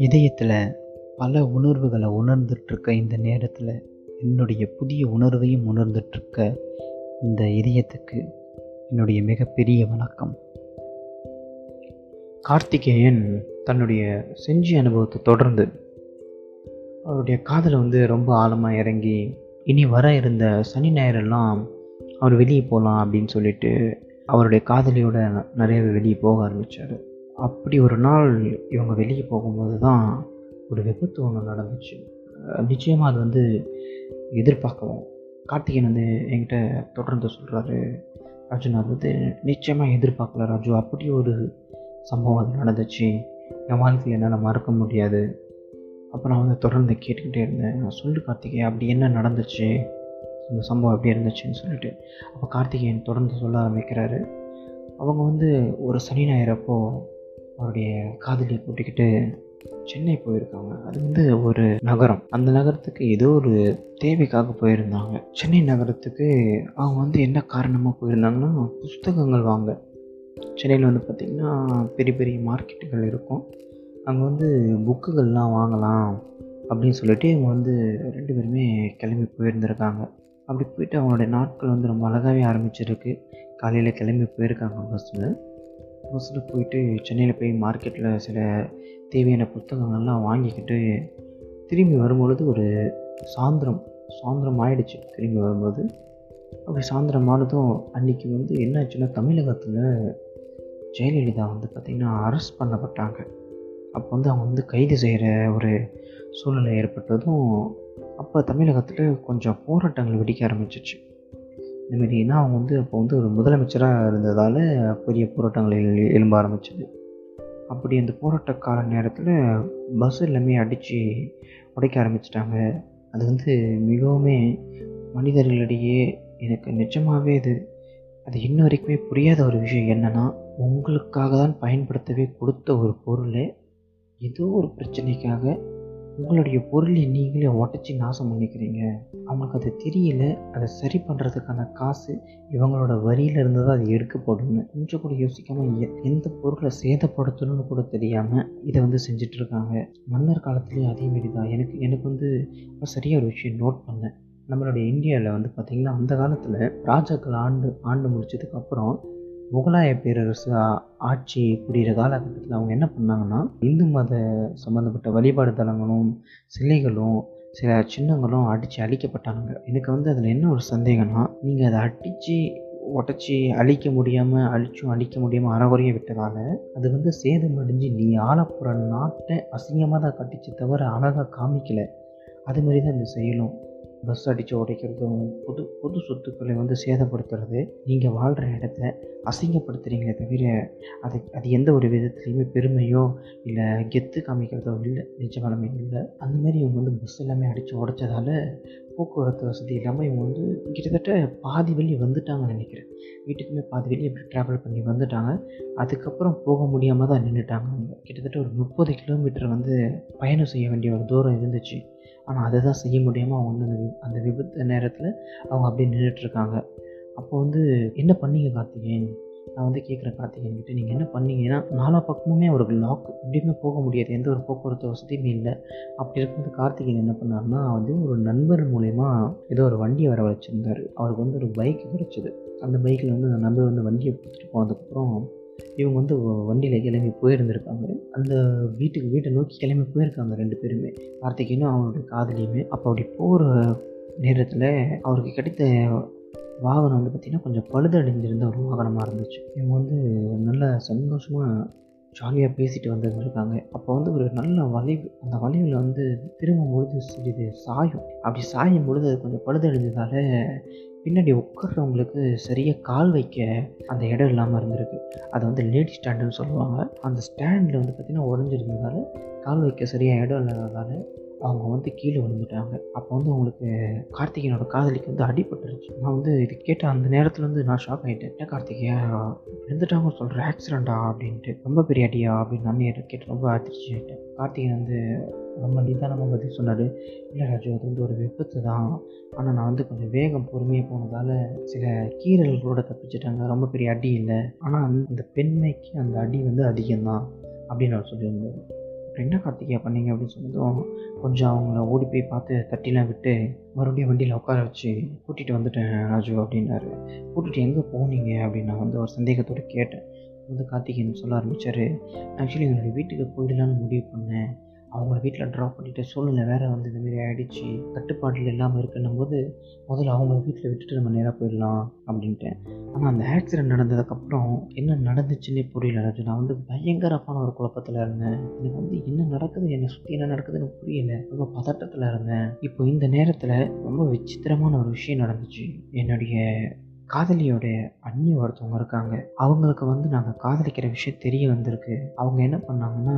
இதயத்தில் பல உணர்வுகளை உணர்ந்துட்டுருக்க இந்த நேரத்தில் என்னுடைய புதிய உணர்வையும் உணர்ந்துட்டுருக்க இந்த இதயத்துக்கு என்னுடைய மிகப்பெரிய வணக்கம். கார்த்திகேயன் தன்னுடைய செஞ்சி அனுபவத்தை தொடர்ந்து அவருடைய காதலை வந்து ரொம்ப ஆழமாக இறங்கி இனி வர இருந்த சனி ஞாயிறெல்லாம் அவர் வெளியே போகலாம் அப்படின்னு சொல்லிட்டு அவருடைய காதலியோட ந- வெளியே போக ஆரம்பித்தார் அப்படி ஒரு நாள் இவங்க வெளியே போகும்போது தான் ஒரு விபத்து ஒன்று நடந்துச்சு. நிச்சயமாக அது வந்து எதிர்பார்க்கவும். கார்த்திகேயன் வந்து என்கிட்ட தொடர்ந்து சொல்கிறாரு ராஜு நான் வந்து நிச்சயமாக எதிர்பார்க்கல ராஜு. அப்படி ஒரு சம்பவம் அது நடந்துச்சு. என் வாழ்க்கையில் என்னால் மறக்க முடியாது. அப்போ நான் வந்து தொடர்ந்து கேட்டுக்கிட்டே இருந்தேன். நான் சொல்லு கார்த்திகேயன் அப்படி என்ன நடந்துச்சு? இந்த சம்பவம் எப்படி இருந்துச்சுன்னு சொல்லிட்டு. அப்போ கார்த்திகேயன் தொடர்ந்து சொல்ல ஆரம்பிக்கிறாரு. அவங்க வந்து ஒரு சனி ஞாயிறப்போ அவருடைய காதலியை கூட்டிக்கிட்டு சென்னை போயிருக்காங்க. அது வந்து ஒரு நகரம். அந்த நகரத்துக்கு ஏதோ ஒரு தேவைக்காக போயிருந்தாங்க. சென்னை நகரத்துக்கு அவங்க வந்து என்ன காரணமாக போயிருந்தாங்கன்னா புஸ்தகங்கள் வாங்க. சென்னையில் வந்து பார்த்திங்கன்னா பெரிய பெரிய மார்க்கெட்டுகள் இருக்கும். அங்கே வந்து புக்குகள்லாம் வாங்கலாம் அப்படின்னு சொல்லிட்டு இவங்க வந்து ரெண்டு பேருமே கிளம்பி போயிருந்திருக்காங்க. அப்படி போயிட்டு அவங்களுடைய நாட்கள் வந்து ரொம்ப அழகாகவே ஆரம்பிச்சிருக்கு. காலையில் கிளம்பி போயிருக்காங்க பஸ்ஸில் பஸ்ஸில் போயிட்டு சென்னையில் போய் மார்க்கெட்டில் சில தேவையான புத்தகங்கள்லாம் வாங்கிக்கிட்டு திரும்பி வரும்பொழுது ஒரு சாயந்தரம் சாயந்தரம் ஆயிடுச்சு திரும்பி வரும்போது அப்படி சாயந்தரம் ஆனதும் அன்றைக்கி வந்து என்னாச்சுன்னா தமிழகத்தில் ஜெயலலிதா வந்து பார்த்திங்கன்னா அரெஸ்ட் பண்ணப்பட்டாங்க. அப்போ வந்து அவங்க வந்து கைது செய்கிற ஒரு சூழ்நிலை ஏற்பட்டதும் அப்போ தமிழகத்தில் கொஞ்சம் போராட்டங்கள் வெடிக்க ஆரம்பிச்சிச்சு. இந்தமாரி அவங்க வந்து அப்போ வந்து ஒரு முதலமைச்சராக இருந்ததால் பெரிய போராட்டங்கள் எழும்ப ஆரம்பிச்சது. அப்படி அந்த போராட்ட கால நேரத்தில் பஸ் எல்லாமே அடித்து உடைக்க ஆரம்பிச்சிட்டாங்க. அது வந்து மிகவும் மனிதர்களிடையே எனக்கு நிஜமாகவே இது அது இன்ன வரைக்குமே புரியாத ஒரு விஷயம் என்னென்னா உங்களுக்காக தான் பயன்படுத்தவே கொடுத்த ஒரு பொருளை ஏதோ ஒரு பிரச்சனைக்காக உங்களுடைய பொருளை நீங்களே உடச்சி நாசம் பண்ணிக்கிறீங்க. அவங்களுக்கு அது தெரியல அதை சரி பண்ணுறதுக்கான காசு இவங்களோட வரியில தான் அது எடுக்கப்படும்னு கொஞ்சம் கூட யோசிக்காமல் எ- எந்த பொருளை சேதப்படுத்தணும்னு கூட தெரியாமல் இதை வந்து செஞ்சுட்டு இருக்காங்க மன்னர் காலத்துலேயும் அதேமாரி தான் எனக்கு எனக்கு வந்து சரியாக ஒரு விஷயம் நோட் பண்ணேன். நம்மளுடைய இந்தியாவில் வந்து பார்த்திங்கன்னா அந்த காலத்தில் ராஜாக்கள் ஆண்டு ஆண்டு முடிச்சதுக்கப்புறம் முகலாய பேரரசு ஆட்சி புரிகிற காலகட்டத்தில் அவங்க என்ன பண்ணாங்கன்னா இந்து மத சம்மந்தப்பட்ட வழிபாடு தலங்களும் சிலைகளும் சில சின்னங்களும் அடித்து அழிக்கப்பட்டாங்க எனக்கு வந்து அதில் என்ன ஒரு சந்தேகம்னா நீங்கள் அதை அடித்து உடச்சி அழிக்க முடியாமல் அழிச்சும் அழிக்க முடியாமல் அறகுறைய விட்டதால் அது வந்து சேதம் அடைஞ்சு நீ ஆளப்போகிற நாட்டை அசிங்கமாக தான் கட்டிச்சு தவிர அழகாக காமிக்கலை. அதுமாரி தான் இந்த செயலும். பஸ் அடித்து உடைக்கிறதும் பொது பொது சொத்துக்களை வந்து சேதப்படுத்துறது நீங்கள் வாழ்கிற இடத்த அசிங்கப்படுத்துகிறீங்களே தவிர அது அது எந்த ஒரு விதத்துலேயுமே பெருமையோ இல்லை கெத்து காமிக்கிறதோ இல்லை நிஜமாலுமே இல்லை. அந்த மாதிரி இவங்க வந்து பஸ் எல்லாமே அடித்து உடைச்சதால போக்குவரத்து வசதி இல்லாமல் இவங்க வந்து கிட்டத்தட்ட பாதி வழி வந்துட்டாங்கன்னு நினைக்கிறேன். வீட்டுக்குமே பாதி வெளியே எப்படி ட்ராவல் பண்ணி வந்துட்டாங்க. அதுக்கப்புறம் போக முடியாமல் தான் நின்றுட்டாங்க அவங்க. கிட்டத்தட்ட ஒரு முப்பது கிலோமீட்டர் வந்து பயணம் செய்ய வேண்டிய ஒரு தூரம் இருந்துச்சு. ஆனால் அதை தான் செய்ய முடியாமல் அவங்க வந்து அந்த அந்த விபத்து நேரத்தில் அவங்க அப்படியே நின்றுட்டுருக்காங்க அப்போ வந்து என்ன பண்ணீங்க கார்த்திகேயன்? நான் வந்து கேட்குறேன் கார்த்திகேயன் கிட்ட நீங்கள் என்ன பண்ணீங்க? ஏன்னா நாலா பக்கமுமே அவருக்கு லாக் எப்படியுமே போக முடியாது. எந்த ஒரு போக்குவரத்து வசதியுமே இல்லை. அப்படி இருக்கும்போது கார்த்திகேயன் என்ன பண்ணாருன்னா வந்து ஒரு நண்பர் மூலயமா ஏதோ ஒரு வண்டியை வர வச்சுருந்தார். அவருக்கு வந்து ஒரு பைக் கிடச்சிது. அந்த பைக்கில் வந்து அந்த நண்பர் வந்து வண்டியை பிடிச்சிட்டு போனதுக்கப்புறம் இவங்க வந்து வண்டியில் கிளம்பி போயிருந்திருக்காங்க. அந்த வீட்டுக்கு வீட்டை நோக்கி கிளம்பி போயிருக்காங்க ரெண்டு பேருமே. கார்த்திகேயனும் அவனுடைய காதலியுமே. அப்போ அப்படி போகிற நேரத்தில் அவருக்கு கிடைத்த வாகனம் வந்து பார்த்திங்கன்னா கொஞ்சம் பழுதடைஞ்சிருந்த ஒரு வாகனமாக இருந்துச்சு. இவங்க வந்து நல்ல சந்தோஷமாக ஜாலியாக பேசிட்டு வந்துருந்துருக்காங்க அப்போ வந்து ஒரு நல்ல வளைவு அந்த வளைவில் வந்து திரும்பும் பொழுது சிறிது சாயும். அப்படி சாயும் பொழுது அது கொஞ்சம் பழுதடைஞ்சதால பின்னாடி உட்கார்றவங்களுக்கு சரியாக கால் வைக்க அந்த இடம் இல்லாமல் இருந்திருக்கு. அது வந்து லேடி ஸ்டாண்டுன்னு சொல்லுவாங்க. அந்த ஸ்டாண்டில் வந்து பார்த்திங்கன்னா உடஞ்சிருந்ததால கால் வைக்க சரியாக இடம் இல்லாததால் அவங்க வந்து கீழே விழுந்துட்டாங்க. அப்போ வந்து அவங்களுக்கு கார்த்திகேயனோட காதலிக்கு வந்து அடிபட்டுருச்சு. நான் வந்து இது கேட்ட அந்த நேரத்தில் வந்து நான் ஷாக் ஆகிட்டேன் என்ன கார்த்திகேயா? விழுந்துட்டாங்க சொல்கிற ஆக்சிடெண்டா அப்படின்ட்டு. ரொம்ப பெரிய அடியா? அப்படின்னு நான் கேட்டு ரொம்ப ஆச்சரிச்சு ஆகிட்டேன் கார்த்திகேயன் வந்து ரொம்ப நிதானமாக பதில் சொன்னார். இல்லை ராஜு அது வந்து ஒரு விபத்து தான் ஆனால் நான் வந்து கொஞ்சம் வேகம் பொறுமையாக போனதால் சில கீரல்களோட தப்பிச்சிட்டாங்க. ரொம்ப பெரிய அடி இல்லை. ஆனால் அந்த பெண்மைக்கு அந்த அடி வந்து அதிகம்தான். அப்படின்னு அவர் சொல்லியிருந்தார். என்ன கார்த்திகேயா பண்ணீங்க அப்படின்னு சொன்னதும் கொஞ்சம் அவங்கள ஓடி போய் பார்த்து தட்டிலாம் விட்டு மறுபடியும் வண்டியில் உட்கார வச்சு கூட்டிகிட்டு வந்துட்டேன் ராஜு அப்படின்னாரு. கூட்டிகிட்டு எங்கே போனீங்க அப்படின்னு நான் வந்து ஒரு சந்தேகத்தோடு கேட்டேன். வந்து கார்த்திகேயன் சொல்ல ஆரம்பித்தார் ஆக்சுவலி என்னுடைய வீட்டுக்கு போயிடலான்னு முடிவு பண்ணேன். அவங்கள வீட்டில் ட்ராப் பண்ணிவிட்டு சூழ்நிலை வேறு வந்து இந்தமாரி ஆகிடுச்சு கட்டுப்பாட்டில் இல்லாமல் இருக்குன்னும் போது முதல்ல அவங்கள வீட்டில் விட்டுட்டு நம்ம நேராக போயிடலாம் அப்படின்ட்டு ஆனால் அந்த ஆக்சிடென்ட் நடந்ததுக்கப்புறம் என்ன நடந்துச்சுன்னே புரியல. நான் வந்து பயங்கரமான ஒரு குழப்பத்தில் இருந்தேன். எனக்கு வந்து என்ன நடக்குது என்னை சுற்றி என்ன நடக்குதுன்னு புரியல. ரொம்ப பதட்டத்தில் இருந்தேன். இப்போ இந்த நேரத்தில் ரொம்ப விசித்திரமான ஒரு விஷயம் நடந்துச்சு. என்னுடைய காதலியோட அண்ணி ஒருத்தவங்க இருக்காங்க. அவங்களுக்கு வந்து நாங்கள் காதலிக்கிற விஷயம் தெரிய வந்திருக்கு. அவங்க என்ன பண்ணாங்கன்னா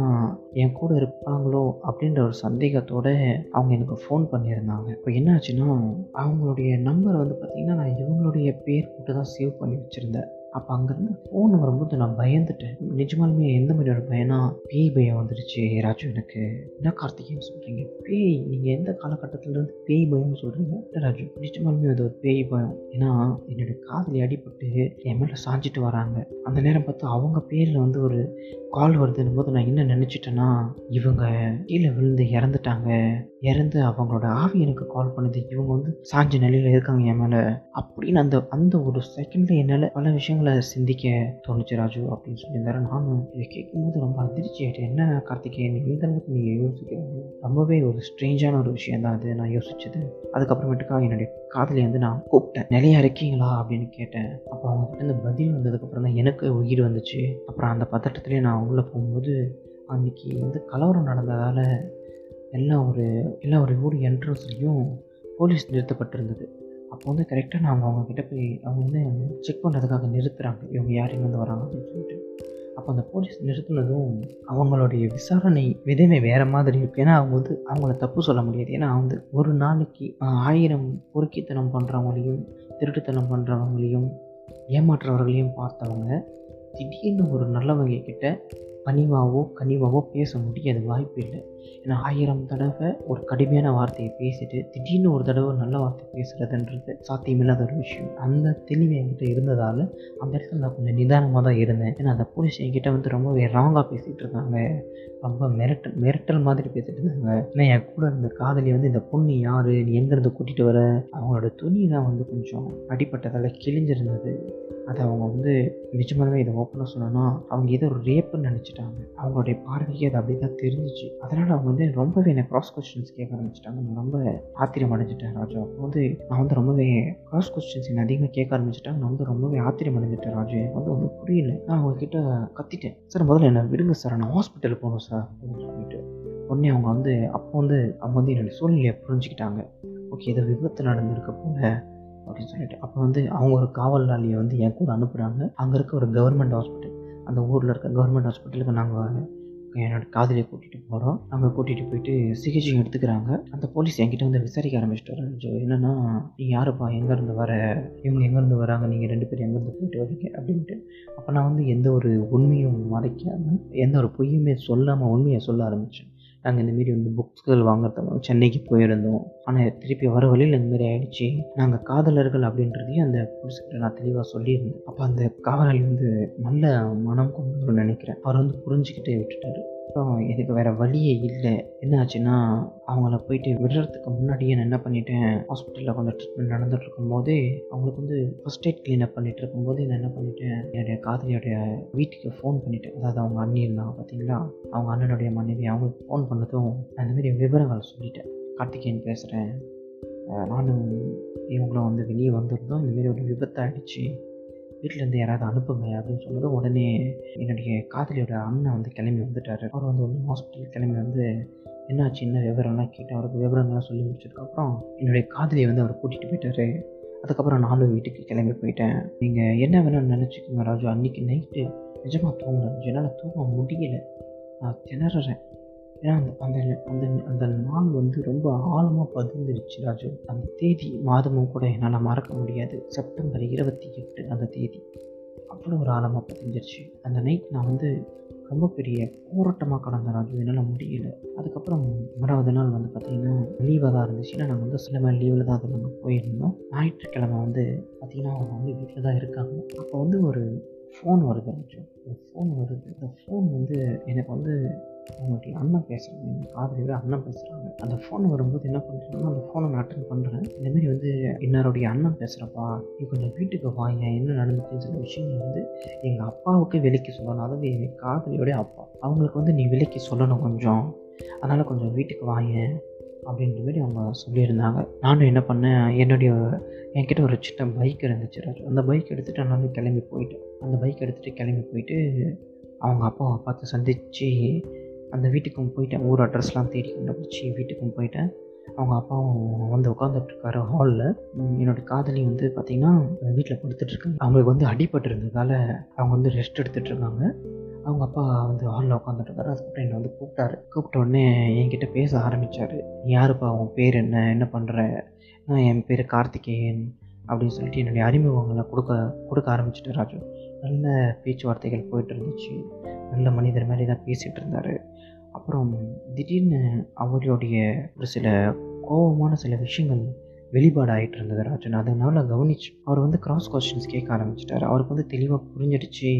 என் கூட இருப்பாங்களோ? அப்படின்ற ஒரு சந்தேகத்தோட அவங்க எனக்கு ஃபோன் பண்ணியிருந்தாங்க. இப்போ என்ன ஆச்சுன்னா அவங்களுடைய நம்பர் வந்து பார்த்திங்கன்னா நான் இவங்களுடைய பேர் போட்டு தான் சேவ் பண்ணி வச்சுருந்தேன். அப்போ அங்கேருந்து ஃபோன் வரும்போது நான் பயந்துட்டேன். நிஜமாலுமே எந்த மாதிரியோட பயனா? பேய் பயம் வந்துடுச்சு ராஜு எனக்கு. என்ன கார்த்திகேயன் சொல்கிறீங்க பேய் நீங்கள் எந்த காலகட்டத்திலேருந்து பேய் பயம்னு சொல்கிறீங்க ராஜு நிஜமாலுமே அது ஒரு பேய் பயம். ஏன்னா என்னுடைய காதில் அடிபட்டு என் மேலே சாஞ்சிட்டு வராங்க. அந்த நேரம் பார்த்து அவங்க பேரில் வந்து ஒரு கால் வருதுன்னும் போது நான் என்ன நினச்சிட்டேன்னா இவங்க கீழே விழுந்து இறந்துட்டாங்க. இறந்து அவங்களோட ஆவி எனக்கு கால் பண்ணுது. இவங்க வந்து சாஞ்ச நிலையில் இருக்காங்க என் மேலே. அப்படின்னு அந்த அந்த ஒரு செகண்டில் என்னால் பல விஷயங்கள் சிந்திக்க தோணுச்சு ராஜு அப்படின்னு சொல்லியிருந்தாரு நானும் இதை கேட்கும்போது ரொம்ப அதிர்ச்சி ஆகிட்டேன் என்ன கார்த்திகேயன் இந்த அளவுக்கு நீங்கள் யோசிக்கிறீங்க ரொம்பவே ஒரு ஸ்ட்ரேஞ்சான ஒரு விஷயம் தான் அது நான் யோசிச்சது. அதுக்கப்புறமேட்டுக்கா என்னுடைய காதலி வந்து நான் கூப்பிட்டேன். நிலையா இருக்கீங்களா அப்படின்னு கேட்டேன். அப்போ அவங்க கிட்ட பதில் வந்ததுக்கப்புறம் தான் எனக்கு உயிர் வந்துச்சு. அப்புறம் அந்த பதட்டத்துலேயே நான் உள்ளே போகும்போது அன்றைக்கி வந்து கலவரம் நடந்ததால் எல்லா ஒரு எல்லா ஒரு ஊர் என்ட்ரன்ஸ்லேயும் போலீஸ் நிறுத்தப்பட்டிருந்தது. அப்போ வந்து கரெக்டாக நாங்கள் அவங்கக்கிட்ட போய் அவங்க வந்து செக் பண்ணுறதுக்காக நிறுத்துகிறாங்க இவங்க யார் வந்து வராங்க அப்படின்னு சொல்லிட்டு. அப்போ அந்த போலீஸ் நிறுத்தினதும் அவங்களுடைய விசாரணை விதமே வேறு மாதிரி இருக்குது ஏன்னா அவங்க வந்து அவங்கள தப்பு சொல்ல முடியாது. ஏன்னா வந்து ஒரு நாளைக்கு ஆயிரம் பொறுக்கித்தனம் பண்ணுறவங்களையும் திருட்டுத்தனம் பண்ணுறவங்களையும் ஏமாற்றுறவர்களையும் பார்த்தவங்க திடீர்னு ஒரு நல்லவங்க கிட்ட பணிவாகவோ கனிவாகவோ பேச முடியாது வாய்ப்பு இல்லை. ஏன்னா ஆயிரம் தடவை ஒரு கடுமையான வார்த்தையை பேசிட்டு திடீர்னு ஒரு தடவை நல்ல வார்த்தை பேசுகிறதுன்றது சாத்தியமில்லாத ஒரு விஷயம். அந்த தெளிவு என்கிட்ட இருந்ததால் அந்த இடத்துல நான் கொஞ்சம் நிதானமாக தான் இருந்தேன். ஏன்னா அந்த போலீஸ் என்கிட்ட வந்து ரொம்பவே ராங்காக பேசிகிட்டு இருந்தாங்க. ரொம்ப மிரட்டல் மிரட்டல் மாதிரி பேசிட்டு இருந்தாங்க. ஏன்னா என் கூட இருந்த காதலி வந்து இந்த பொண்ணு யார்? நீ எங்கேருந்து கூட்டிகிட்டு வர? அவங்களோட துணி தான் வந்து கொஞ்சம் அடிப்பட்டதால் கிழிஞ்சிருந்தது. அதை அவங்க வந்து நிஜமானவே இதை ஓப்பனாக சொன்னோன்னா அவங்க ஏதோ ஒரு ரேப்புன்னு ஆரம்பிச்சிட்டாங்க. அவங்களுடைய பார்வைக்கு அது அப்படி தான் தெரிஞ்சிச்சு. அதனால் அவங்க வந்து ரொம்பவே என்ன க்ராஸ் கொஸ்டின்ஸ் கேட்க ஆரம்பிச்சிட்டாங்க. நான் ரொம்ப ஆத்திரம் அடைஞ்சிட்டேன் ராஜா. அப்போ வந்து நான் வந்து ரொம்பவே க்ராஸ் கொஸ்டின்ஸ் என்ன அதிகமாக கேட்க ஆரம்பிச்சிட்டாங்க. நான் வந்து ரொம்பவே ஆத்திரம் அடைஞ்சிட்டேன் ராஜு. எனக்கு வந்து ஒன்றும் புரியல. நான் அவங்கக்கிட்ட கத்திட்டேன். சார் முதல்ல என்ன விடுங்க சார். நான் ஹாஸ்பிட்டல் போகணும் சார். அப்படின்னு சொல்லிட்டு. உடனே அவங்க வந்து அப்போ வந்து அவங்க வந்து என்னுடைய சூழ்நிலையை புரிஞ்சுக்கிட்டாங்க. ஓகே ஏதோ விபத்து நடந்திருக்க போல. அப்படின்னு சொல்லிட்டு. அப்போ வந்து அவங்க ஒரு காவலாளியை வந்து என் கூட அனுப்புகிறாங்க அங்கே இருக்க ஒரு கவர்மெண்ட் ஹாஸ்பிட்டல் அந்த ஊரில் இருக்க கவர்மெண்ட் ஹாஸ்பிட்டலுக்கு நாங்கள் என்னோட காதலியை கூட்டிகிட்டு போகிறோம் அங்கே கூட்டிகிட்டு போயிட்டு சிகிச்சை எடுத்துக்கிறாங்க. அந்த போலீஸ் என்கிட்ட வந்து விசாரிக்க ஆரம்பிச்சிட்டாரு ஜோ என்னென்னா நீ யாருப்பா? எங்கேருந்து வர? இவங்க எங்கேருந்து வராங்க? நீங்கள் ரெண்டு பேரும் எங்கேருந்து போயிட்டு வரீங்க? அப்படின்ட்டு. அப்போ நான் வந்து எந்த ஒரு உண்மையும் மறைக்காமல் எந்த ஒரு பொய்யுமே சொல்லாமல் உண்மையை சொல்ல ஆரம்பித்தேன் நாங்கள் இந்தமாரி வந்து புக்ஸ்கள் வாங்குறதுக்கு சென்னைக்கு போயிருந்தோம். ஆனால் திருப்பி வர வழியில் இந்தமாரி ஆயிடுச்சு. நாங்கள் காதலர்கள் அப்படின்றதையும் அந்த போலீஸ்கிட்ட நான் தெளிவாக சொல்லியிருந்தேன். அப்போ அந்த காவலாளி வந்து நல்ல மனம் கொண்டு நினைக்கிறேன். அவர் வந்து புரிஞ்சுக்கிட்டே விட்டுட்டாரு. அப்புறம் இதுக்கு வேறு வழியே இல்லை. என்ன ஆச்சுன்னா அவங்கள போயிட்டு விடுறதுக்கு முன்னாடியே நான் என்ன பண்ணிட்டேன் ஹாஸ்பிட்டலில் கொஞ்சம் ட்ரீட்மெண்ட் நடந்துட்டு இருக்கும்போது அவங்களுக்கு வந்து ஃபஸ்ட் எய்ட் க்ளீனப் பண்ணிட்டு இருக்கும்போது நான் என்ன பண்ணிட்டேன் என்னுடைய காதலியோடைய வீட்டுக்கு ஃபோன் பண்ணிட்டேன். அதாவது அவங்க அண்ணி இருந்தாங்க பார்த்தீங்களா? அவங்க அண்ணனுடைய மனைவி அவங்களுக்கு ஃபோன் பண்ணதும் அந்த மாதிரி விவரங்களை சொல்லிட்டேன். கார்த்திகேயன் பேசுகிறேன் நானும் இவங்களும் வந்து வெளியே வந்திருந்தோம். இந்தமாரி ஒரு விபத்தாயிடுச்சு. வீட்டிலேருந்து யாராவது அனுப்புங்க அப்படின்னு சொன்னதும் உடனே என்னுடைய காதலியோட அண்ணன் வந்து கிளம்பி வந்துட்டார். அவர் வந்து ஒன்று ஹாஸ்பிட்டல் கிளம்பி வந்து என்னாச்சு என்ன விவரம்லாம் கேட்டு அவருக்கு விவரங்கள்லாம் சொல்லி முடிச்சதுக்கப்புறம் என்னுடைய காதலியை வந்து அவர் கூட்டிகிட்டு போயிட்டாரு. அதுக்கப்புறம் நானும் வீட்டுக்கு கிளம்பி போயிட்டேன். நீங்கள் என்ன வேணும்னு நினச்சிக்கோங்க ராஜு. அன்றைக்கி நைட்டு நிஜமாக தூங்கல என்னால் தூங்க முடியல. நான் திணறேன் ஏன்னா அந்த அந்த அந்த அந்த நாள் வந்து ரொம்ப ஆழமாக பதிந்துருச்சு ராஜு. அந்த தேதி மாதமும் கூட என்னால் மறக்க முடியாது. செப்டம்பர் இருபத்தி எட்டு அந்த தேதி. அவ்வளோ ஒரு ஆழமாக பதிஞ்சிருச்சு அந்த நைட் நான் வந்து ரொம்ப பெரிய போராட்டமாக கடந்த ராஜு. என்னால் முடியல. அதுக்கப்புறம் மறாவது நாள் வந்து பார்த்திங்கன்னா லீவாக தான் இருந்துச்சுன்னா நாங்கள் வந்து சில மாதிரி லீவில் தான் அது நாங்கள் போயிருந்தோம். ஞாயிற்றுக்கிழமை வந்து பார்த்திங்கன்னா அவங்க வந்து வீட்டில் தான் இருக்காங்க. அப்போ வந்து ஒரு ஃபோன் வருது ராஜு ஃபோன் வருது. அந்த ஃபோன் வந்து எனக்கு வந்து அவங்களுடைய அண்ணன் பேசுகிறாங்க என் காதலி விட அண்ணன் பேசுகிறாங்க அந்த ஃபோன் வரும்போது என்ன பண்ணுறேன்னா அந்த ஃபோனை நான் அட்டன் பண்ணுறேன் இந்தமாரி வந்து இன்னாருடைய அண்ணன் பேசுகிறப்பா நீ கொஞ்சம் வீட்டுக்கு வாங்க என்ன நடந்துச்சுன்னு சில விஷயங்கள் வந்து எங்கள் அப்பாவுக்கு விலைக்கு சொல்லணும். அதாவது எங்கள் காதலியோடைய அப்பா. அவங்களுக்கு வந்து நீ விலைக்கு சொல்லணும் கொஞ்சம். அதனால் கொஞ்சம் வீட்டுக்கு வாங்க அப்படின்ற மாதிரி அவங்க சொல்லியிருந்தாங்க. நானும் என்ன பண்ணேன் என்னுடைய என்கிட்ட ஒரு சின்ன பைக் இருந்துச்சு அந்த பைக் எடுத்துகிட்டு நானும் கிளம்பி போயிட்டேன். அந்த பைக் எடுத்துகிட்டு கிளம்பி போயிட்டு அவங்க அப்பாவை பார்த்து சந்தித்து அந்த வீட்டுக்கும் போயிட்டேன். ஊர் அட்ரஸ்லாம் தேடி கண்டுபிடிச்சி வீட்டுக்கும் போயிட்டேன். அவங்க அப்பாவும் வந்து உட்காந்துட்ருக்காரு ஹாலில் என்னோடய காதலி வந்து பார்த்திங்கன்னா வீட்டில் படுத்துட்ருக்காங்க அவங்களுக்கு வந்து அடிபட்டு இருந்ததால் அவங்க வந்து ரெஸ்ட் எடுத்துகிட்டு இருக்காங்க. அவங்க அப்பா வந்து ஹாலில் உட்காந்துட்ருக்காரு அதுக்கப்புறம் என்னை வந்து கூப்பிட்டாரு. கூப்பிட்ட உடனே என்கிட்ட பேச ஆரம்பித்தார் யாருப்பா உன் பேர் என்ன? என்ன பண்ணுற நான் என் பேர் கார்த்திகேயன். அப்படின்னு சொல்லிட்டு என்னுடைய அறிமுகங்களை கொடுக்க கொடுக்க ஆரம்பிச்சிட்டு ராஜு. நல்ல பேச்சுவார்த்தைகள் போயிட்டு இருந்துச்சு நல்ல மனிதர் மாதிரி தான் பேசிகிட்டு இருந்தார் அப்புறம் திடீர்னு அவருடைய ஒரு சில கோபமான சில விஷயங்கள் வெளிப்பாடாயிட்டு இருந்தது ராஜன். அதனால் கவனிச்சு அவர் வந்து கிராஸ் கொஸ்டின்ஸ் கேட்க ஆரம்பிச்சிட்டாரு. அவருக்கு வந்து தெளிவாக புரிஞ்சிடுச்சு.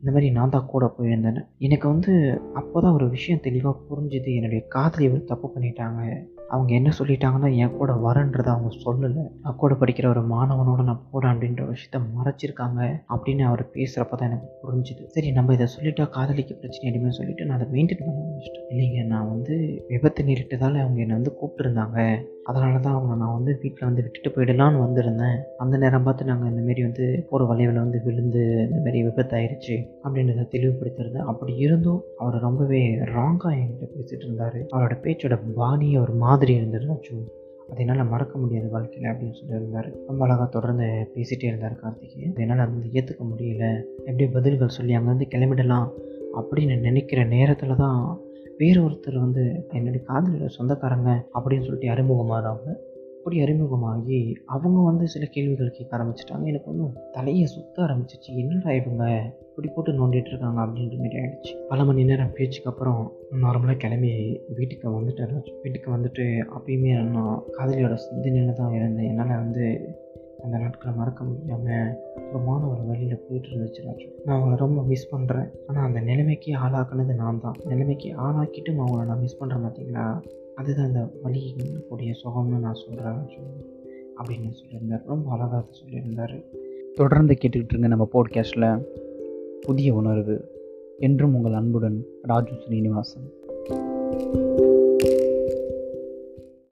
இந்த மாதிரி நான் தான் கூட போயிருந்தேன் எனக்கு வந்து அப்போ தான் ஒரு விஷயம் தெளிவாக புரிஞ்சுது. என்னுடைய காதலி இவர் தப்பு பண்ணிட்டாங்க. அவங்க என்ன சொல்லிட்டாங்கன்னா என் கூட வரன்றதை அவங்க சொல்லலை. நான் கூட படிக்கிற ஒரு மாணவனோட நான் போகிறேன் அப்படின்ற விஷயத்த மறைச்சிருக்காங்க அப்படின்னு அவர் பேசுகிறப்ப தான் எனக்கு புரிஞ்சுது. சரி நம்ம இதை சொல்லிட்டா காதலிக்கு பிரச்சனை எதுவுமே சொல்லிட்டு நான் அதை மெயின்டைன் பண்ண ஆரம்பிச்சிட்டேன். இல்லைங்க நான் வந்து விபத்து நேரிட்டதால் அவங்க என்னை வந்து கூப்பிட்டுருந்தாங்க. அதனால தான் அவங்கள நான் வந்து வீட்டில் வந்து விட்டுட்டு போயிடலான்னு வந்திருந்தேன். அந்த நேரம் பார்த்து நாங்கள் இந்தமாரி வந்து ஒரு வளைவில் வந்து விழுந்து இந்தமாரி விபத்தாயிருச்சு அப்படின்றத தெளிவுபடுத்திருந்தேன் அப்படி இருந்தும் அவர் ரொம்பவே ராங்காக என்கிட்ட பேசிகிட்டு இருந்தார். அவரோட பேச்சோட பாணி ஒரு மாதிரி இருந்தது ராஜு அதை என்னால் மறக்க முடியாது வாழ்க்கையில் அப்படின்னு சொல்லியிருந்தார் ரொம்ப அழகாக தொடர்ந்து பேசிகிட்டே இருந்தார் கார்த்திகை அதை என்னால் வந்து ஏற்றுக்க முடியல. எப்படி பதில்கள் சொல்லி அங்கேருந்து கிளம்பிடலாம் அப்படின்னு நினைக்கிற நேரத்தில் தான் வேற ஒருத்தர் வந்து என்னுடைய காதலியோட சொந்தக்காரங்க அப்படின்னு சொல்லிட்டு அறிமுகமாகறாங்க அப்படி அறிமுகமாகி அவங்க வந்து சில கேள்விகள் கேட்க ஆரம்பிச்சிட்டாங்க. எனக்கு ஒன்றும் தலையை சுத்த ஆரம்பிச்சிச்சு. என்னடா இவங்க இப்படி போட்டு நோண்டிட்டு இருக்காங்க அப்படின்ற மாதிரி ஆயிடுச்சு. பல மணி நேரம் பேச்சுக்கு அப்புறம் நார்மலாக கிளம்பி வீட்டுக்கு வந்துட்டேன் வீட்டுக்கு வந்துட்டு அப்பயுமே நான் காதலியோட சிந்தனையில் தான் இருந்தேன். என்னால் வந்து அந்த நாட்களை மறக்க முடியாமல் ஒரு ஒரு வழியில் போயிட்டு இருந்துச்சு நான் அவங்கள ரொம்ப மிஸ் பண்ணுறேன் ஆனால் அந்த நிலைமைக்கு ஆளாக்குனது நான் தான். நிலைமைக்கு ஆளாக்கிட்டும் அவங்கள நான் மிஸ் பண்ணுறேன் பார்த்தீங்களா அதுதான் அந்த வழிக்கூடிய கூடிய சுகம்னு நான் சொல்கிறேன் அப்படின்னு சொல்லியிருந்தார். ரொம்ப அழகாக சொல்லியிருந்தார். தொடர்ந்து கேட்டுக்கிட்டு இருங்க நம்ம போட்காஸ்ட்டில் புதிய உணர்வு. என்றும் உங்கள் அன்புடன் ராஜு ஸ்ரீனிவாசன்.